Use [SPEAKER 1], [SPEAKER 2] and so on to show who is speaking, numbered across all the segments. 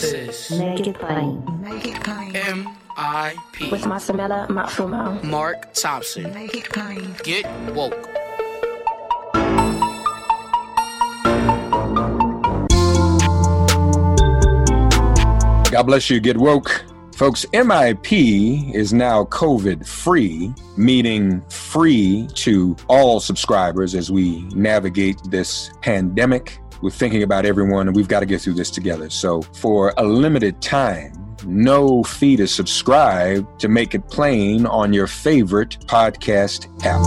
[SPEAKER 1] This is
[SPEAKER 2] Make it plain.
[SPEAKER 3] Make it plain.
[SPEAKER 1] M.I.P.
[SPEAKER 2] With Masamela Matfumo.
[SPEAKER 1] Mark Thompson.
[SPEAKER 3] Make it plain.
[SPEAKER 1] Get woke.
[SPEAKER 4] God bless you. Get woke. Folks, MIP is now COVID free, meaning free to all subscribers as we navigate this pandemic. We're thinking about everyone and we've got to get through this together. So, for a limited time, no fee to subscribe to make it plain on your favorite podcast app.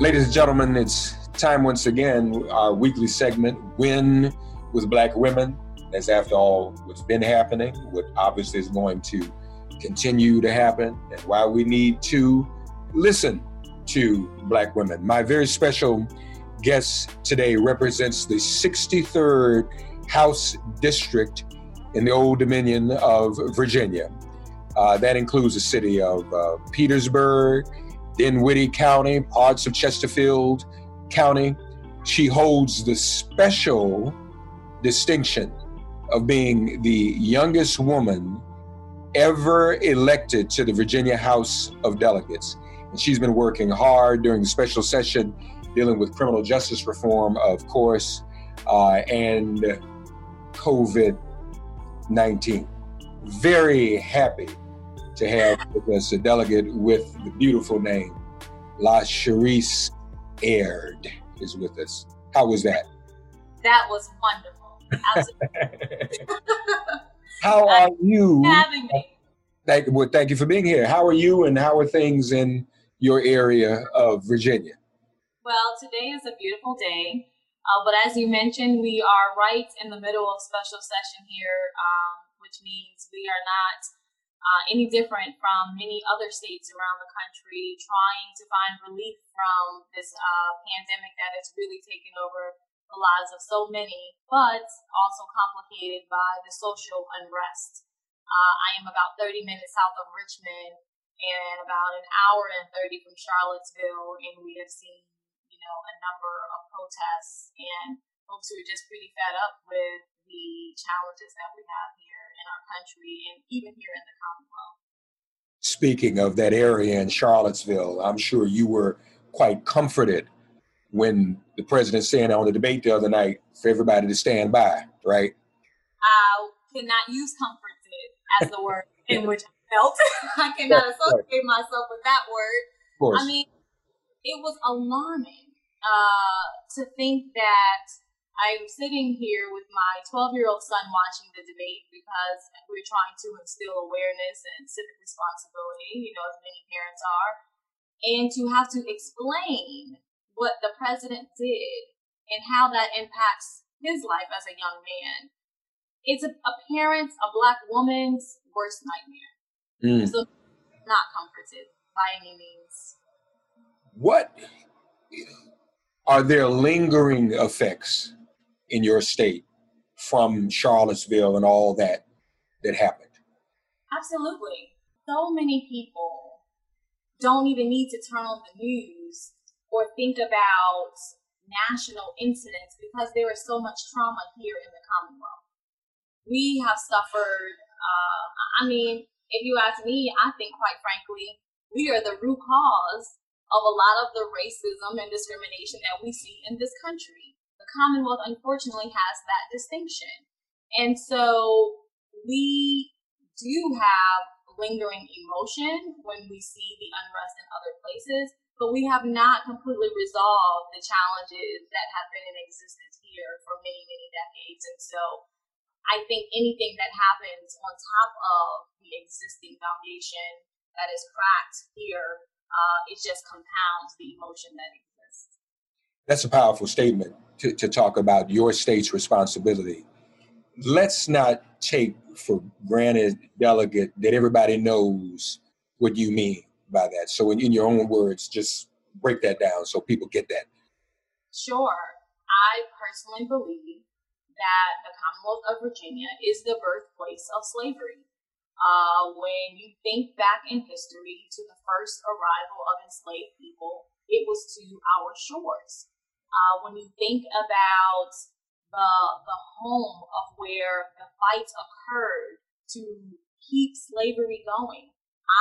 [SPEAKER 4] Ladies and gentlemen, it's time once again, our weekly segment, Win with Black Women. That's after all what's been happening, what obviously is going to continue to happen, and why we need to listen to Black women. My very special guest today represents the 63rd House District in the Old Dominion of Virginia. Uh, that includes the city of uh, Petersburg, Dinwiddie County, parts of Chesterfield County. She holds the special distinction of being the youngest woman ever elected to the Virginia House of Delegates. And she's been working hard during the special session dealing with criminal justice reform, of course, uh, and COVID 19. Very happy to have with us a delegate with the beautiful name, Lashrecse Aird is with us. How was that?
[SPEAKER 5] That was wonderful.
[SPEAKER 4] How are you?
[SPEAKER 5] having me.
[SPEAKER 4] Thank, well, thank you for being here. How are you and how are things in your area of Virginia?
[SPEAKER 5] Well, today is a beautiful day, uh, but as you mentioned, we are right in the middle of special session here, um, which means we are not uh, any different from many other states around the country trying to find relief from this uh, pandemic that has really taken over the lives of so many, but also complicated by the social unrest. Uh, I am about 30 minutes south of Richmond and about an hour and 30 from Charlottesville, and we have seen, you know, a number of protests and folks who are just pretty fed up with the challenges that we have here in our country and even here in the Commonwealth.
[SPEAKER 4] Speaking of that area in Charlottesville, I'm sure you were quite comforted when the president said on the debate the other night for everybody to stand by, right?
[SPEAKER 5] I cannot use comforted as the word in which I felt. I cannot associate myself with that word.
[SPEAKER 4] Of course.
[SPEAKER 5] I mean, it was alarming uh, to think that I'm sitting here with my 12 year old son watching the debate because we're trying to instill awareness and civic responsibility, you know, as many parents are. and to have to explain what the president did and how that impacts his life as a young man. It's a, a parent, a black woman's worst nightmare. Mm. So not comforted by any means.
[SPEAKER 4] What are there lingering effects in your state from Charlottesville and all that that happened?
[SPEAKER 5] Absolutely. So many people don't even need to turn on the news or think about national incidents because there is so much trauma here in the Commonwealth. We have suffered, uh, I mean, if you ask me, I think quite frankly, we are the root cause of a lot of the racism and discrimination that we see in this country. The Commonwealth, unfortunately, has that distinction. And so we do have lingering emotion when we see the unrest in other places, but we have not completely resolved the challenges that have been in existence here for many, many decades. And so I think anything that happens on top of the existing foundation that is cracked here, uh, it just compounds the emotion that exists.
[SPEAKER 4] That's a powerful statement to, to talk about your state's responsibility. Let's not take for granted, delegate, that everybody knows what you mean by that. So, in, in your own words, just break that down so people get that.
[SPEAKER 5] Sure. I personally believe that the Commonwealth of Virginia is the birthplace of slavery. Uh, when you think back in history to the first arrival of enslaved people, it was to our shores. Uh, when you think about the, the home of where the fights occurred to keep slavery going,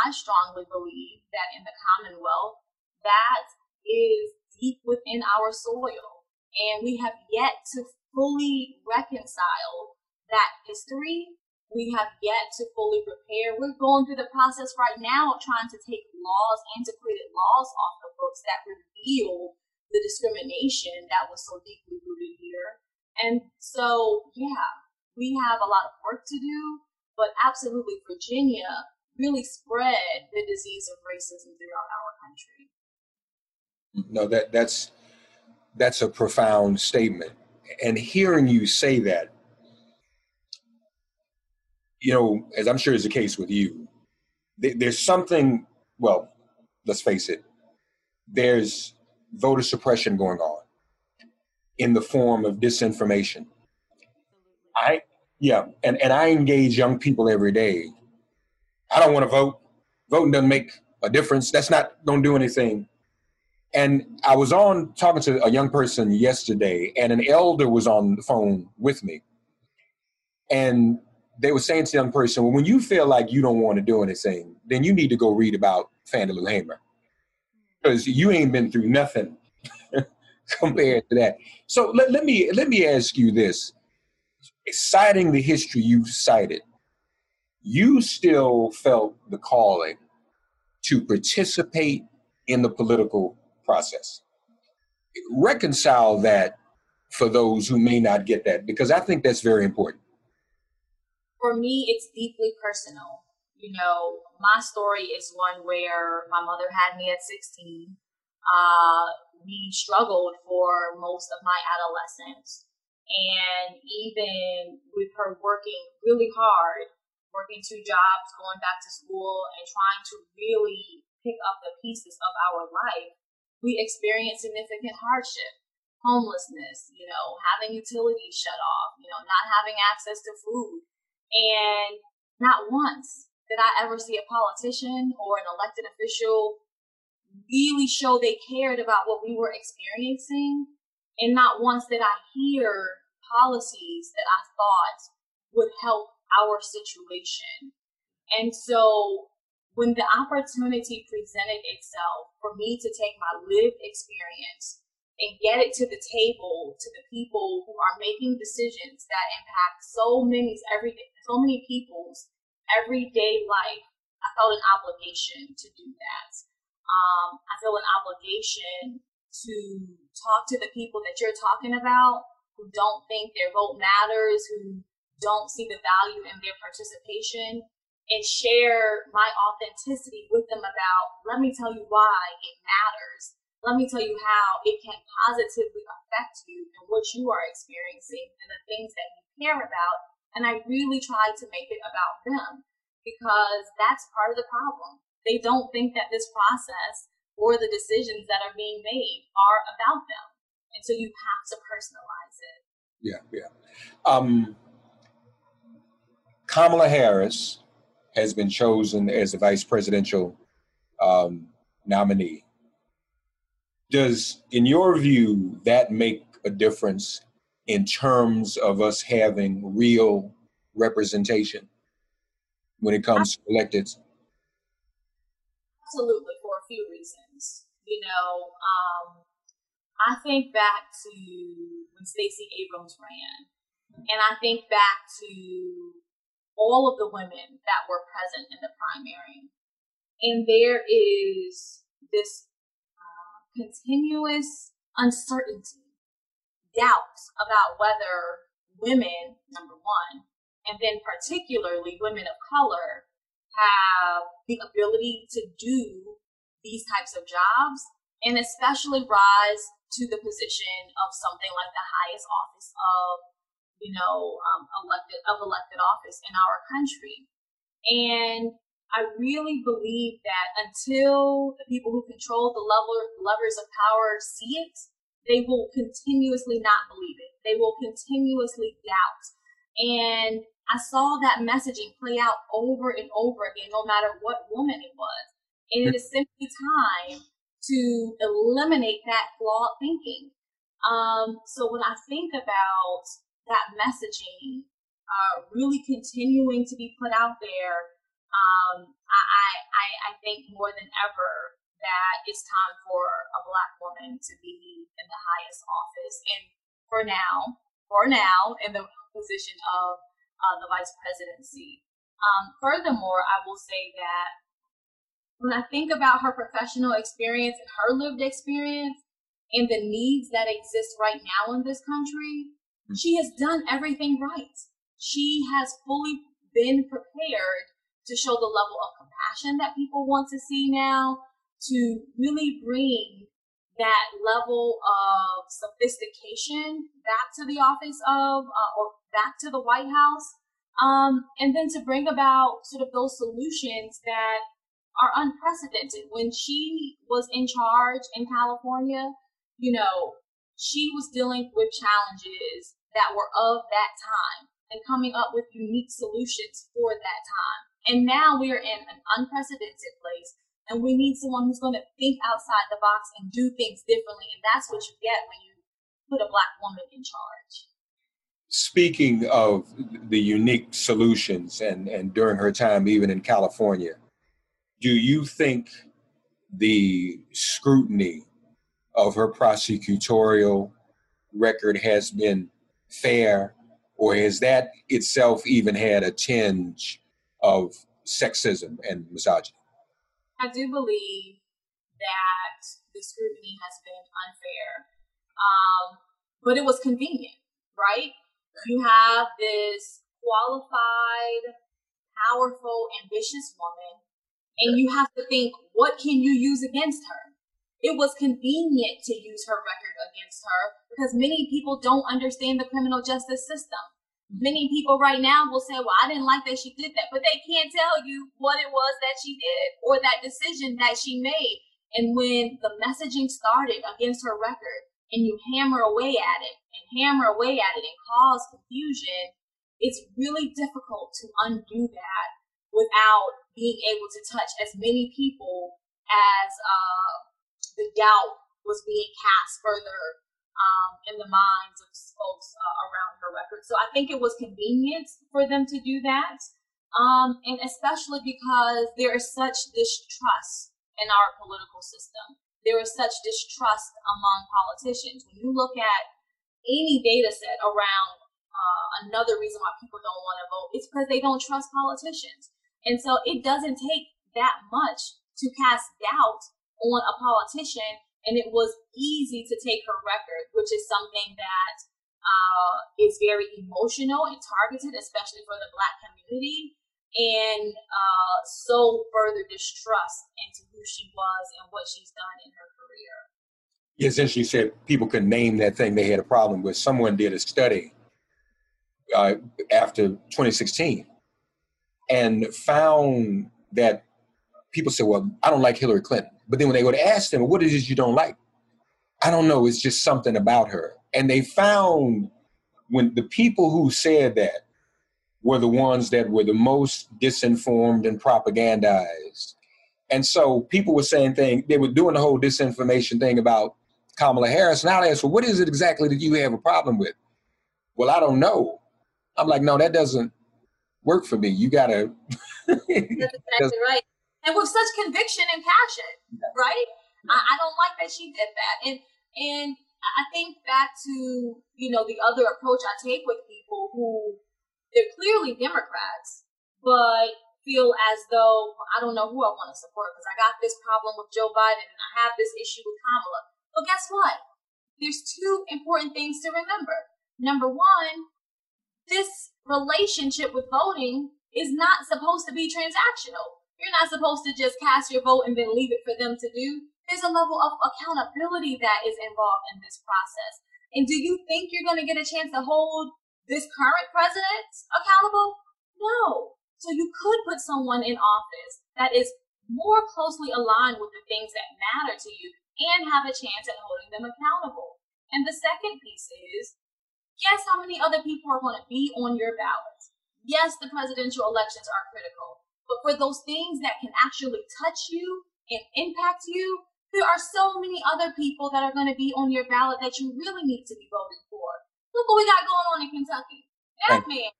[SPEAKER 5] I strongly believe that in the Commonwealth, that is deep within our soil. And we have yet to fully reconcile that history we have yet to fully repair. We're going through the process right now of trying to take laws, antiquated laws off the books that reveal the discrimination that was so deeply rooted here. And so, yeah, we have a lot of work to do, but absolutely Virginia really spread the disease of racism throughout our country.
[SPEAKER 4] No, that that's that's a profound statement. And hearing you say that you know, as I'm sure is the case with you, th- there's something, well, let's face it, there's voter suppression going on in the form of disinformation. I, yeah, and, and I engage young people every day. I don't want to vote. Voting doesn't make a difference. That's not, don't do anything. And I was on talking to a young person yesterday, and an elder was on the phone with me. And they were saying to the young person, well, when you feel like you don't want to do anything, then you need to go read about Fannie Lou Hamer. Because you ain't been through nothing compared to that. So let, let me let me ask you this. Citing the history you've cited, you still felt the calling to participate in the political process. Reconcile that for those who may not get that, because I think that's very important
[SPEAKER 5] for me, it's deeply personal. You know, my story is one where my mother had me at 16. Uh, we struggled for most of my adolescence. And even with her working really hard, working two jobs, going back to school, and trying to really pick up the pieces of our life, we experienced significant hardship, homelessness, you know, having utilities shut off, you know, not having access to food, and not once did I ever see a politician or an elected official really show they cared about what we were experiencing. And not once did I hear policies that I thought would help our situation. And so when the opportunity presented itself for me to take my lived experience and get it to the table to the people who are making decisions that impact so many everyday so many people's everyday life, I felt an obligation to do that. Um, I feel an obligation to talk to the people that you're talking about who don't think their vote matters, who don't see the value in their participation, and share my authenticity with them about, let me tell you why it matters. Let me tell you how it can positively affect you and what you are experiencing and the things that you care about. And I really try to make it about them because that's part of the problem. They don't think that this process or the decisions that are being made are about them. And so you have to personalize it.
[SPEAKER 4] Yeah, yeah. Um, Kamala Harris has been chosen as the vice presidential um, nominee. Does, in your view, that make a difference in terms of us having real representation when it comes to electeds?
[SPEAKER 5] Absolutely, for a few reasons. You know, um, I think back to when Stacey Abrams ran, and I think back to all of the women that were present in the primary. And there is this uh, continuous uncertainty, doubts about whether women, number one, and then particularly women of color, have the ability to do these types of jobs and especially rise to the position of something like the highest office of you know, um, elected of elected office in our country. And I really believe that until the people who control the lever, levers of power see it, they will continuously not believe it. They will continuously doubt. And I saw that messaging play out over and over again, no matter what woman it was. And it is simply time to eliminate that flawed thinking. Um, so when I think about that messaging uh, really continuing to be put out there, um, I, I, I think more than ever that it's time for a black woman to be in the highest office. And for now, for now, in the position of uh, the vice presidency. Um, furthermore, I will say that when I think about her professional experience and her lived experience and the needs that exist right now in this country, she has done everything right. She has fully been prepared to show the level of compassion that people want to see now, to really bring that level of sophistication back to the office of uh, or back to the White House, um, and then to bring about sort of those solutions that are unprecedented. When she was in charge in California, you know, she was dealing with challenges that were of that time and coming up with unique solutions for that time. And now we are in an unprecedented place and we need someone who's going to think outside the box and do things differently. And that's what you get when you put a black woman in charge.
[SPEAKER 4] Speaking of the unique solutions and, and during her time, even in California, do you think the scrutiny of her prosecutorial record has been fair, or has that itself even had a tinge of sexism and misogyny?
[SPEAKER 5] I do believe that the scrutiny has been unfair, um, but it was convenient, right? You have this qualified, powerful, ambitious woman, and you have to think, what can you use against her? it was convenient to use her record against her because many people don't understand the criminal justice system. Many people right now will say, well, I didn't like that she did that, but they can't tell you what it was that she did or that decision that she made. And when the messaging started against her record and you hammer away at it and hammer away at it and cause confusion, it's really difficult to undo that without being able to touch as many people as uh, the doubt was being cast further um, in the minds of folks uh, around her record. So I think it was convenient for them to do that. Um, and especially because there is such distrust in our political system. There is such distrust among politicians. When you look at any data set around uh, another reason why people don't want to vote, it's because they don't trust politicians. And so it doesn't take that much to cast doubt on a politician, and it was easy to take her record, which is something that uh, is very emotional and targeted, especially for the Black community. and uh, sow further distrust into who she was and what she's done in her career.
[SPEAKER 4] Yeah, essentially said people could name that thing they had a problem with. Someone did a study uh, after 2016 and found that people say, well, I don't like Hillary Clinton. But then when they would ask them, what is it you don't like? I don't know. It's just something about her. And they found when the people who said that were the ones that were the most disinformed and propagandized. And so people were saying things, they were doing the whole disinformation thing about Kamala Harris. And I asked, well, what is it exactly that you have a problem with? Well, I don't know. I'm like, no, that doesn't work for me. You gotta.
[SPEAKER 5] That's exactly right. And with such conviction and passion, right? I, I don't like that she did that. And and I think back to you know the other approach I take with people who they're clearly Democrats, but feel as though I don't know who I want to support because I got this problem with Joe Biden and I have this issue with Kamala. But guess what? There's two important things to remember. Number one, this relationship with voting is not supposed to be transactional. You're not supposed to just cast your vote and then leave it for them to do. There's a level of accountability that is involved in this process. And do you think you're going to get a chance to hold this current president accountable? No. So you could put someone in office that is more closely aligned with the things that matter to you and have a chance at holding them accountable. And the second piece is guess how many other people are going to be on your ballot? Yes, the presidential elections are critical, but for those things that can actually touch you and impact you, there are so many other people that are going to be on your ballot that you really need to be voting for. Look what we got going on in Kentucky. That man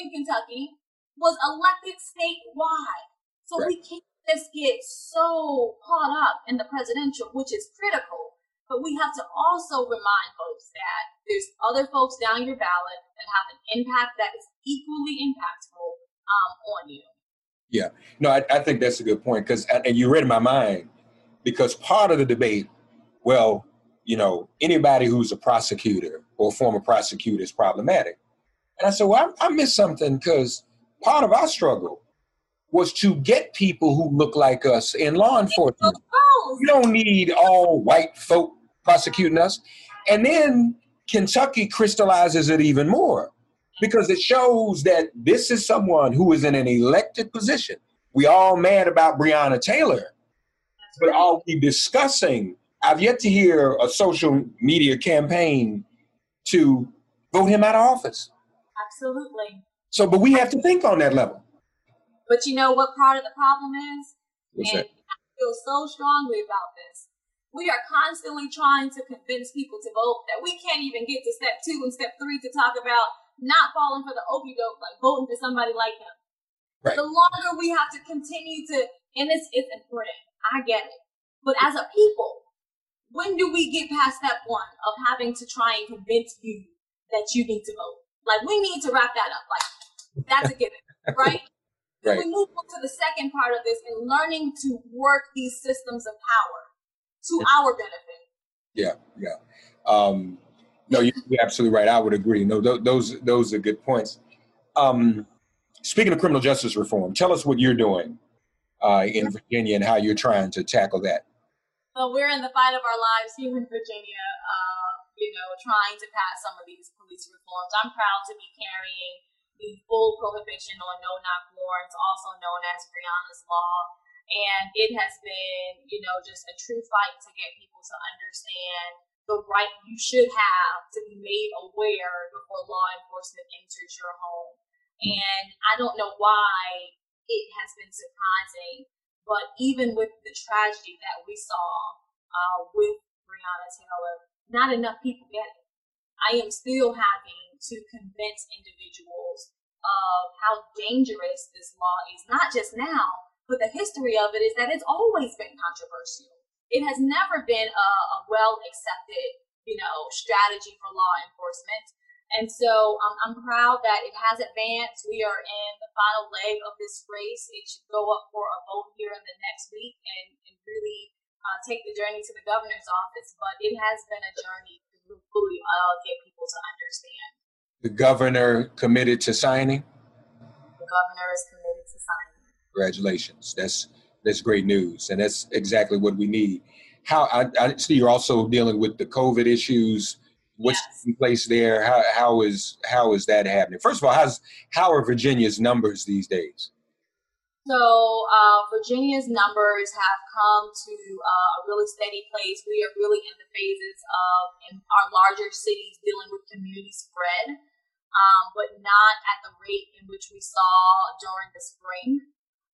[SPEAKER 5] in Kentucky was elected statewide. So right. we can't just get so caught up in the presidential, which is critical. But we have to also remind folks that there's other folks down your ballot that have an impact that is equally impactful um, on you.
[SPEAKER 4] Yeah, no, I, I think that's a good point because, and you read my mind because part of the debate, well, you know, anybody who's a prosecutor or a former prosecutor is problematic. And I said, well, I, I missed something because part of our struggle was to get people who look like us in law enforcement. You don't need all white folk prosecuting us. And then Kentucky crystallizes it even more because it shows that this is someone who is in an elected position. We all mad about Breonna Taylor, but are we discussing I've yet to hear a social media campaign to vote him out of office.
[SPEAKER 5] Absolutely.
[SPEAKER 4] So, but we have to think on that level.
[SPEAKER 5] But you know what part of the problem is?
[SPEAKER 4] What's
[SPEAKER 5] and
[SPEAKER 4] that?
[SPEAKER 5] I feel so strongly about this. We are constantly trying to convince people to vote that we can't even get to step two and step three to talk about not falling for the okie doke, like voting for somebody like him.
[SPEAKER 4] Right.
[SPEAKER 5] The longer we have to continue to, and it's, it's important. I get it. But as a people, when do we get past that one of having to try and convince you that you need to vote? Like we need to wrap that up. Like that's a given, right?
[SPEAKER 4] right.
[SPEAKER 5] We move on to the second part of this and learning to work these systems of power to our benefit.
[SPEAKER 4] Yeah, yeah. Um, no, you're absolutely right. I would agree. No, th- those those are good points. Um, speaking of criminal justice reform, tell us what you're doing uh, in Virginia and how you're trying to tackle that.
[SPEAKER 5] Well, we're in the fight of our lives here in Virginia, uh, you know, trying to pass some of these police reforms. I'm proud to be carrying the full prohibition on no knock warrants, also known as Breonna's Law. And it has been, you know, just a true fight to get people to understand the right you should have to be made aware before law enforcement enters your home. And I don't know why it has been surprising but even with the tragedy that we saw uh, with Breonna Taylor, not enough people get it. I am still having to convince individuals of how dangerous this law is, not just now, but the history of it is that it's always been controversial. It has never been a, a well accepted, you know, strategy for law enforcement. And so um, I'm proud that it has advanced. We are in the final leg of this race. It should go up for a vote here in the next week and, and really uh, take the journey to the governor's office. But it has been a journey to really uh, get people to understand.
[SPEAKER 4] The governor committed to signing?
[SPEAKER 5] The governor is committed to signing.
[SPEAKER 4] Congratulations. That's that's great news, and that's exactly what we need. How I, I see you're also dealing with the COVID issues. What's
[SPEAKER 5] Yes.
[SPEAKER 4] in place there? How how is how is that happening? First of all, how's how are Virginia's numbers these days?
[SPEAKER 5] So uh, Virginia's numbers have come to uh, a really steady place. We are really in the phases of in our larger cities dealing with community spread, um, but not at the rate in which we saw during the spring.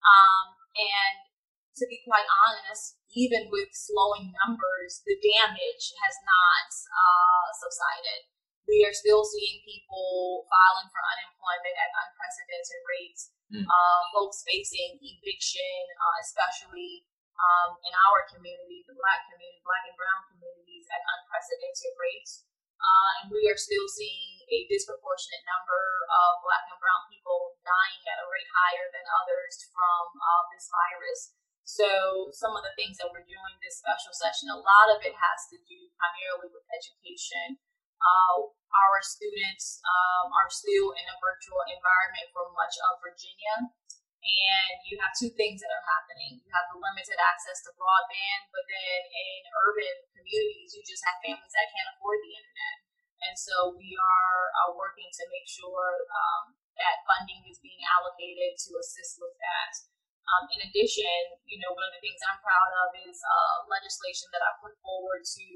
[SPEAKER 5] Um, and to be quite honest, even with slowing numbers, the damage has not uh, subsided. We are still seeing people filing for unemployment at unprecedented rates
[SPEAKER 4] Mm.
[SPEAKER 5] uh, folks facing eviction, uh, especially um, in our community, the black community, black and brown communities, at unprecedented rates. Uh, and we are still seeing a disproportionate number of black and brown people dying at a rate higher than others from uh, this virus. So, some of the things that we're doing this special session, a lot of it has to do primarily with education. Uh, our students um, are still in a virtual environment for much of Virginia. And you have two things that are happening. You have the limited access to broadband, but then in urban communities, you just have families that can't afford the internet. And so we are uh, working to make sure um, that funding is being allocated to assist with that. Um, in addition, you know, one of the things I'm proud of is uh, legislation that I put forward to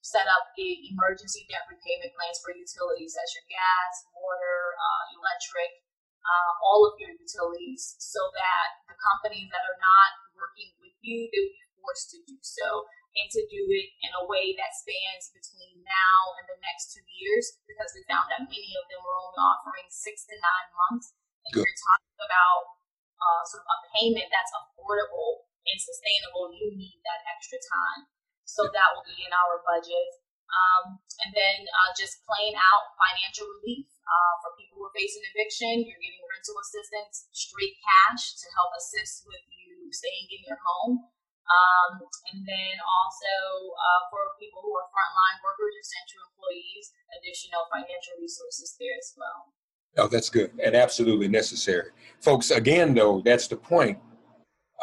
[SPEAKER 5] set up the emergency debt repayment plans for utilities, that's your gas, water, uh, electric, uh, all of your utilities, so that the companies that are not working with you, they will be forced to do so, and to do it in a way that spans between now and the next two years, because we found that many of them were only offering six to nine months. And
[SPEAKER 4] Good.
[SPEAKER 5] you're talking about uh, sort of a payment that's affordable and sustainable, you need that extra time. So that will be in our budget. Um, and then uh, just plain out financial relief uh, for people who are facing eviction. You're getting rental assistance, straight cash to help assist with you staying in your home. Um, and then also uh, for people who are frontline workers or central employees, additional financial resources there as well.
[SPEAKER 4] Oh, that's good and absolutely necessary, folks. Again, though, that's the point.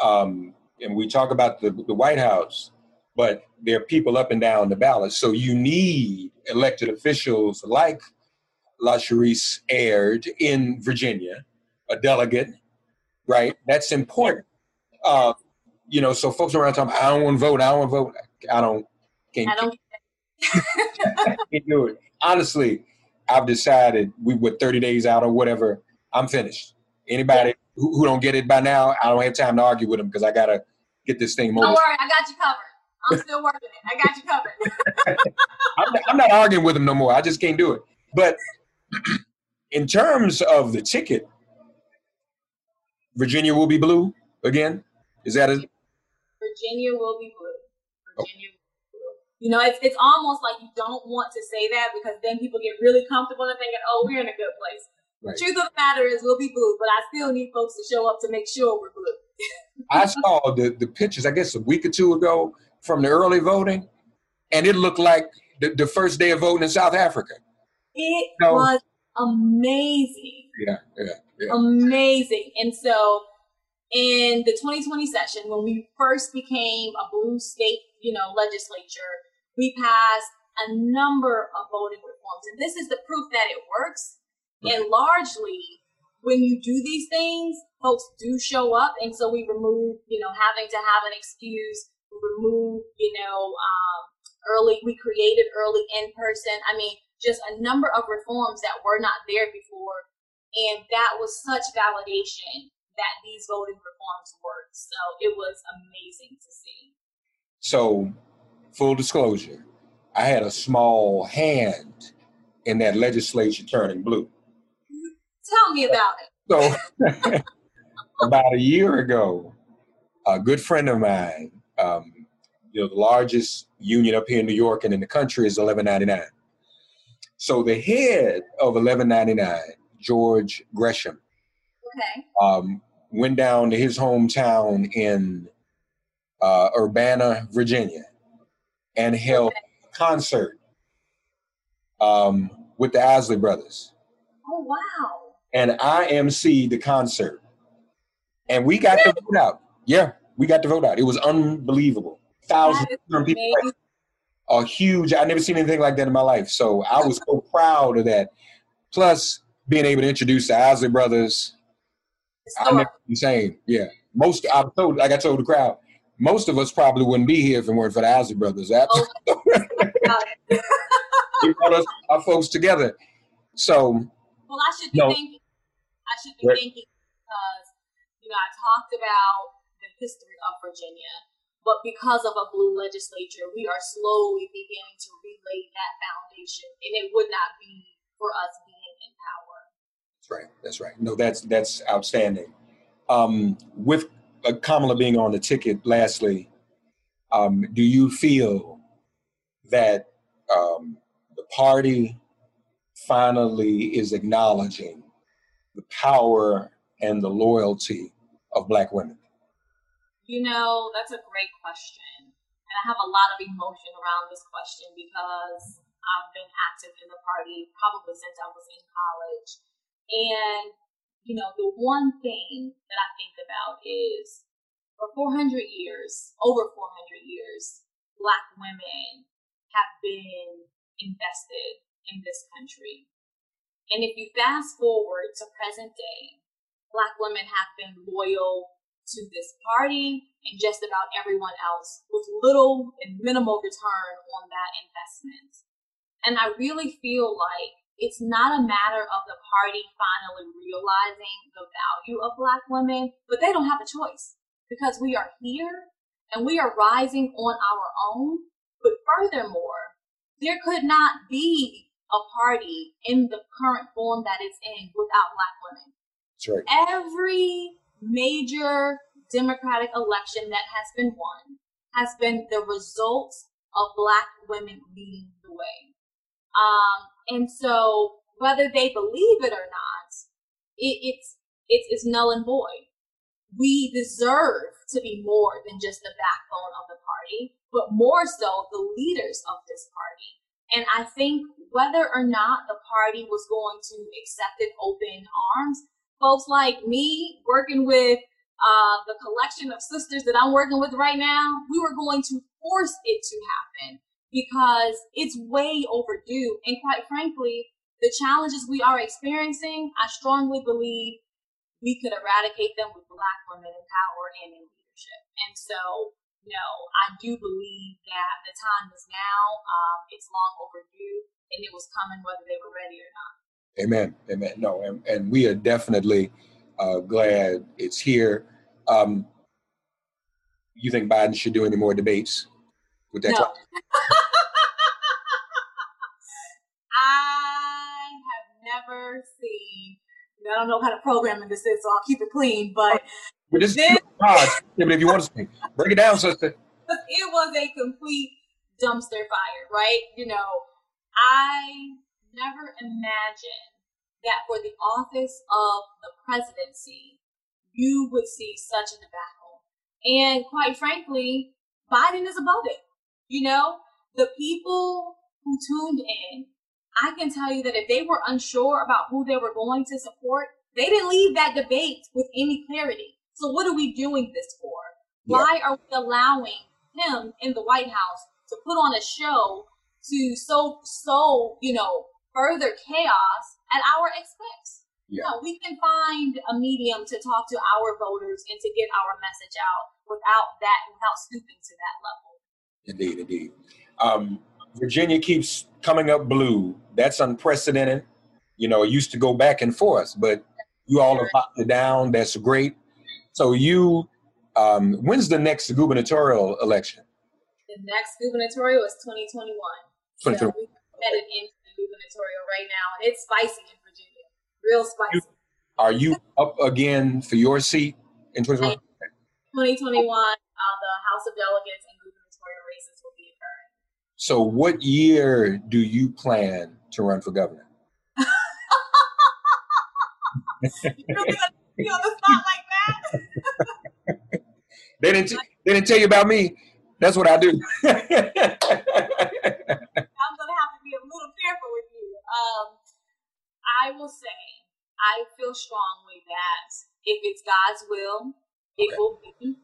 [SPEAKER 4] Um, and we talk about the the White House, but there are people up and down the ballot. So you need elected officials like Lashrecse Aird in Virginia, a delegate, right? That's important. Uh, you know, so folks around talking, I don't want to vote. I don't want to vote. I don't. Can't,
[SPEAKER 5] I don't
[SPEAKER 4] can't do it. Honestly, I've decided we were 30 days out or whatever. I'm finished. Anybody who, who don't get it by now, I don't have time to argue with them because I gotta get this thing
[SPEAKER 5] Don't
[SPEAKER 4] moving.
[SPEAKER 5] worry, I got you covered. I'm still working it. I got you covered.
[SPEAKER 4] I'm not, I'm not arguing with them no more. I just can't do it. But in terms of the ticket, Virginia will be blue again. Is that a
[SPEAKER 5] Virginia will be blue. Virginia will be blue. You know, it's, it's almost like you don't want to say that because then people get really comfortable and thinking, oh, we're in a good place.
[SPEAKER 4] Right.
[SPEAKER 5] Truth of the matter is, we'll be blue, but I still need folks to show up to make sure we're blue.
[SPEAKER 4] I saw the, the pictures, I guess a week or two ago from the early voting, and it looked like the, the first day of voting in South Africa.
[SPEAKER 5] It
[SPEAKER 4] No.
[SPEAKER 5] was amazing.
[SPEAKER 4] Yeah, yeah, yeah.
[SPEAKER 5] amazing. And so in the 2020 session, when we first became a blue state, you know, legislature, we passed a number of voting reforms. And this is the proof that it works. And largely, when you do these things, folks do show up. And so we remove, you know, having to have an excuse, remove, you know, um, early, we created early in person. I mean, just a number of reforms that were not there before and that was such validation that these voting reforms worked. So it was amazing to see.
[SPEAKER 4] So, full disclosure, I had a small hand in that legislature turning blue.
[SPEAKER 5] Tell me about it.
[SPEAKER 4] So, about a year ago, a good friend of mine, um, you know, the largest union up here in New York and in the country is 1199. So the head of 1199, George Gresham,
[SPEAKER 5] Okay.
[SPEAKER 4] um, went down to his hometown in uh, Urbanna, Virginia, and held a concert um, with the Isley Brothers.
[SPEAKER 5] Oh wow.
[SPEAKER 4] And I emceed the concert. and we got the vote out. Yeah, we got the vote out. It was unbelievable. Thousands of people. A huge. I never seen anything like that in my life. So I was so proud of that. Plus, being able to introduce the Isley brothers. I never the. Yeah, most. I told, like I told the crowd, most of us probably wouldn't be here if it weren't for the Isley brothers. Absolutely, they brought us, our folks together. So
[SPEAKER 5] Well, I should be
[SPEAKER 4] No.
[SPEAKER 5] thinking. I should be
[SPEAKER 4] Right.
[SPEAKER 5] thinking because you know I talked about the history of Virginia, but because of a blue legislature, we are slowly beginning to relay that foundation, and it would not be for us being in power.
[SPEAKER 4] That's right. That's right. No, that's that's outstanding. Um, with uh, Kamala being on the ticket, lastly, um, do you feel that um, the party finally is acknowledging the power and the loyalty of Black women?
[SPEAKER 5] You know, that's a great question. And I have a lot of emotion around this question because I've been active in the party probably since I was in college. And, you know, the one thing that I think about is for 400 years, over 400 years, Black women have been invested in this country. And if you fast forward to present day, Black women have been loyal to this party and just about everyone else with little and minimal return on that investment. And I really feel like it's not a matter of the party finally realizing the value of Black women, but they don't have a choice because we are here and we are rising on our own. But furthermore, there could not be a party in the current form that it's in without Black women
[SPEAKER 4] right.
[SPEAKER 5] every major Democratic election that has been won has been the result of Black women leading the way. Um, and so, whether they believe it or not, it, it's it's it's null and void. We deserve to be more than just the backbone of the party, but more so the leaders of this party. And I think whether or not the party was going to accept it open arms, folks like me working with uh, the collection of sisters that I'm working with right now, we were going to force it to happen because it's way overdue. And quite frankly, the challenges we are experiencing, I strongly believe we could eradicate them with Black women in power and in leadership. And so, no, I do believe that the time is now. Um, it's long overdue, and it was coming whether they were ready or not.
[SPEAKER 4] Amen. Amen. No, and, and we are definitely uh, glad it's here. Um, you think Biden should do any more debates with that?
[SPEAKER 5] No. I have never seen. I don't know how to programming this is, so I'll keep it clean. But
[SPEAKER 4] But this,
[SPEAKER 5] This-
[SPEAKER 4] but if you want to speak, break it down, sister.
[SPEAKER 5] it was a complete dumpster fire, right? You know, I never imagined that for the office of the presidency, you would see such a debacle. And quite frankly, Biden is above it. You know, the people who tuned in, I can tell you that if they were unsure about who they were going to support, they didn't leave that debate with any clarity. So what are we doing this for? Why are we allowing him in the White House to put on a show to so so you know further chaos at our expense?
[SPEAKER 4] Yeah.
[SPEAKER 5] No, we can find a medium to talk to our voters and to get our message out without that, without stooping to that level.
[SPEAKER 4] Indeed, indeed. Um, Virginia keeps coming up blue. That's unprecedented. You know, it used to go back and forth, but you all have locked it down. That's great. So you, um, when's the next gubernatorial election?
[SPEAKER 5] The next gubernatorial is 2021. So
[SPEAKER 4] 2021.
[SPEAKER 5] we're headed into the gubernatorial right now, and it's spicy in Virginia. Real spicy.
[SPEAKER 4] Are you up again for your seat in 2021?
[SPEAKER 5] 2021, uh, the House of Delegates and
[SPEAKER 4] So what year do you plan to run for governor?
[SPEAKER 5] You know, you the like that?
[SPEAKER 4] They didn't. they didn't tell you about me. That's what I do.
[SPEAKER 5] I'm gonna have to be a little careful with you. Um, I will say I feel strongly that if it's God's will, it
[SPEAKER 4] Okay.
[SPEAKER 5] will be.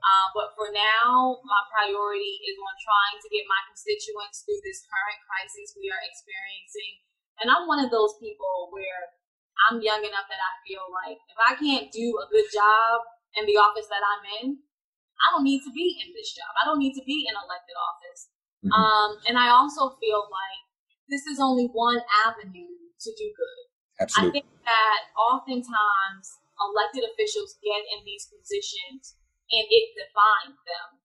[SPEAKER 5] Uh, but for now, my priority is on trying to get my constituents through this current crisis we are experiencing. And I'm one of those people where I'm young enough that I feel like if I can't do a good job in the office that I'm in, I don't need to be in this job. I don't need to be in elected office.
[SPEAKER 4] Mhm.
[SPEAKER 5] Um, and I also feel like this is only one avenue to do good.
[SPEAKER 4] Absolutely.
[SPEAKER 5] I think that oftentimes elected officials get in these positions and it defines them.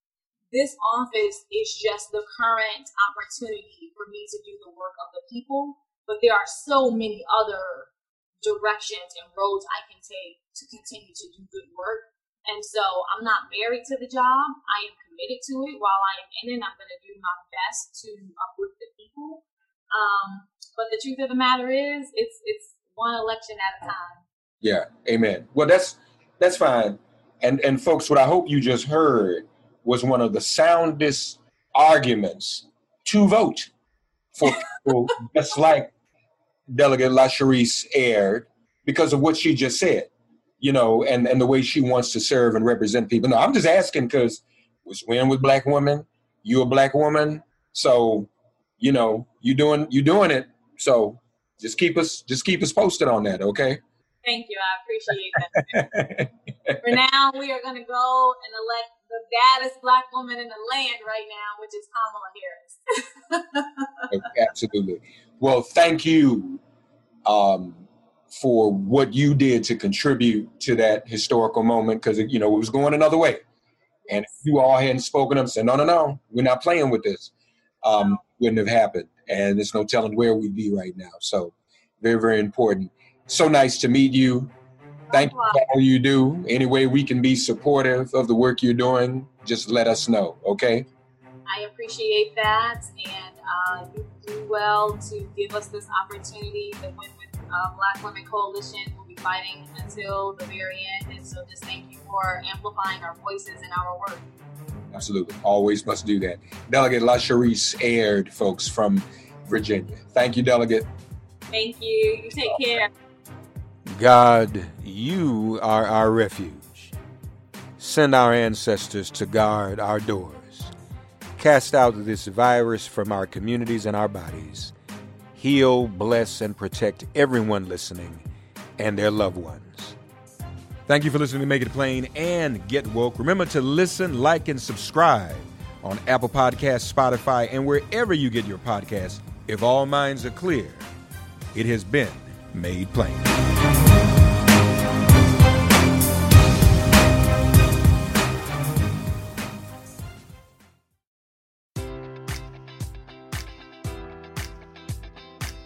[SPEAKER 5] This office is just the current opportunity for me to do the work of the people, but there are so many other directions and roads I can take to continue to do good work. And so I'm not married to the job. I am committed to it. While I am in it, I'm going to do my best to uplift the people. Um, but the truth of the matter is, it's it's one election at a time.
[SPEAKER 4] Yeah, amen. Well, that's that's fine. And and folks, what I hope you just heard was one of the soundest arguments to vote for people just like Delegate Lashrecse Aird because of what she just said, you know, and and the way she wants to serve and represent people. No, I'm just asking because was win with black women. You a black woman, so you know you doing you doing it. So just keep us just keep us posted on that, okay?
[SPEAKER 5] Thank you. I appreciate that. For now, we are going to go and elect the baddest black woman in the land right now, which is Kamala Harris.
[SPEAKER 4] Absolutely. Well, thank you um, for what you did to contribute to that historical moment because you know it was going another way, and if you all hadn't spoken up and said, "No, no, no, we're not playing with this," um, wouldn't have happened, and there's no telling where we'd be right now. So, very, very important. So nice to meet you. Thank you for all you do. Any way we can be supportive of the work you're doing, just let us know, okay?
[SPEAKER 5] I appreciate that, and uh, you do well to give us this opportunity. The Win with uh, Black Women Coalition will be fighting until the very end, and so just thank you for amplifying our voices and our work.
[SPEAKER 4] Absolutely. Always must do that. Delegate Lashrecse Aird, folks, from Virginia. Thank you, Delegate.
[SPEAKER 5] Thank you. You take care.
[SPEAKER 3] God, you are our refuge. Send our ancestors to guard our doors. Cast out this virus from our communities and our bodies. Heal, bless, and protect everyone listening and their loved ones. Thank you for listening to Make It Plain and Get Woke. Remember to listen, like, and subscribe on Apple Podcasts, Spotify, and wherever you get your podcasts. If all minds are clear, it has been made plain.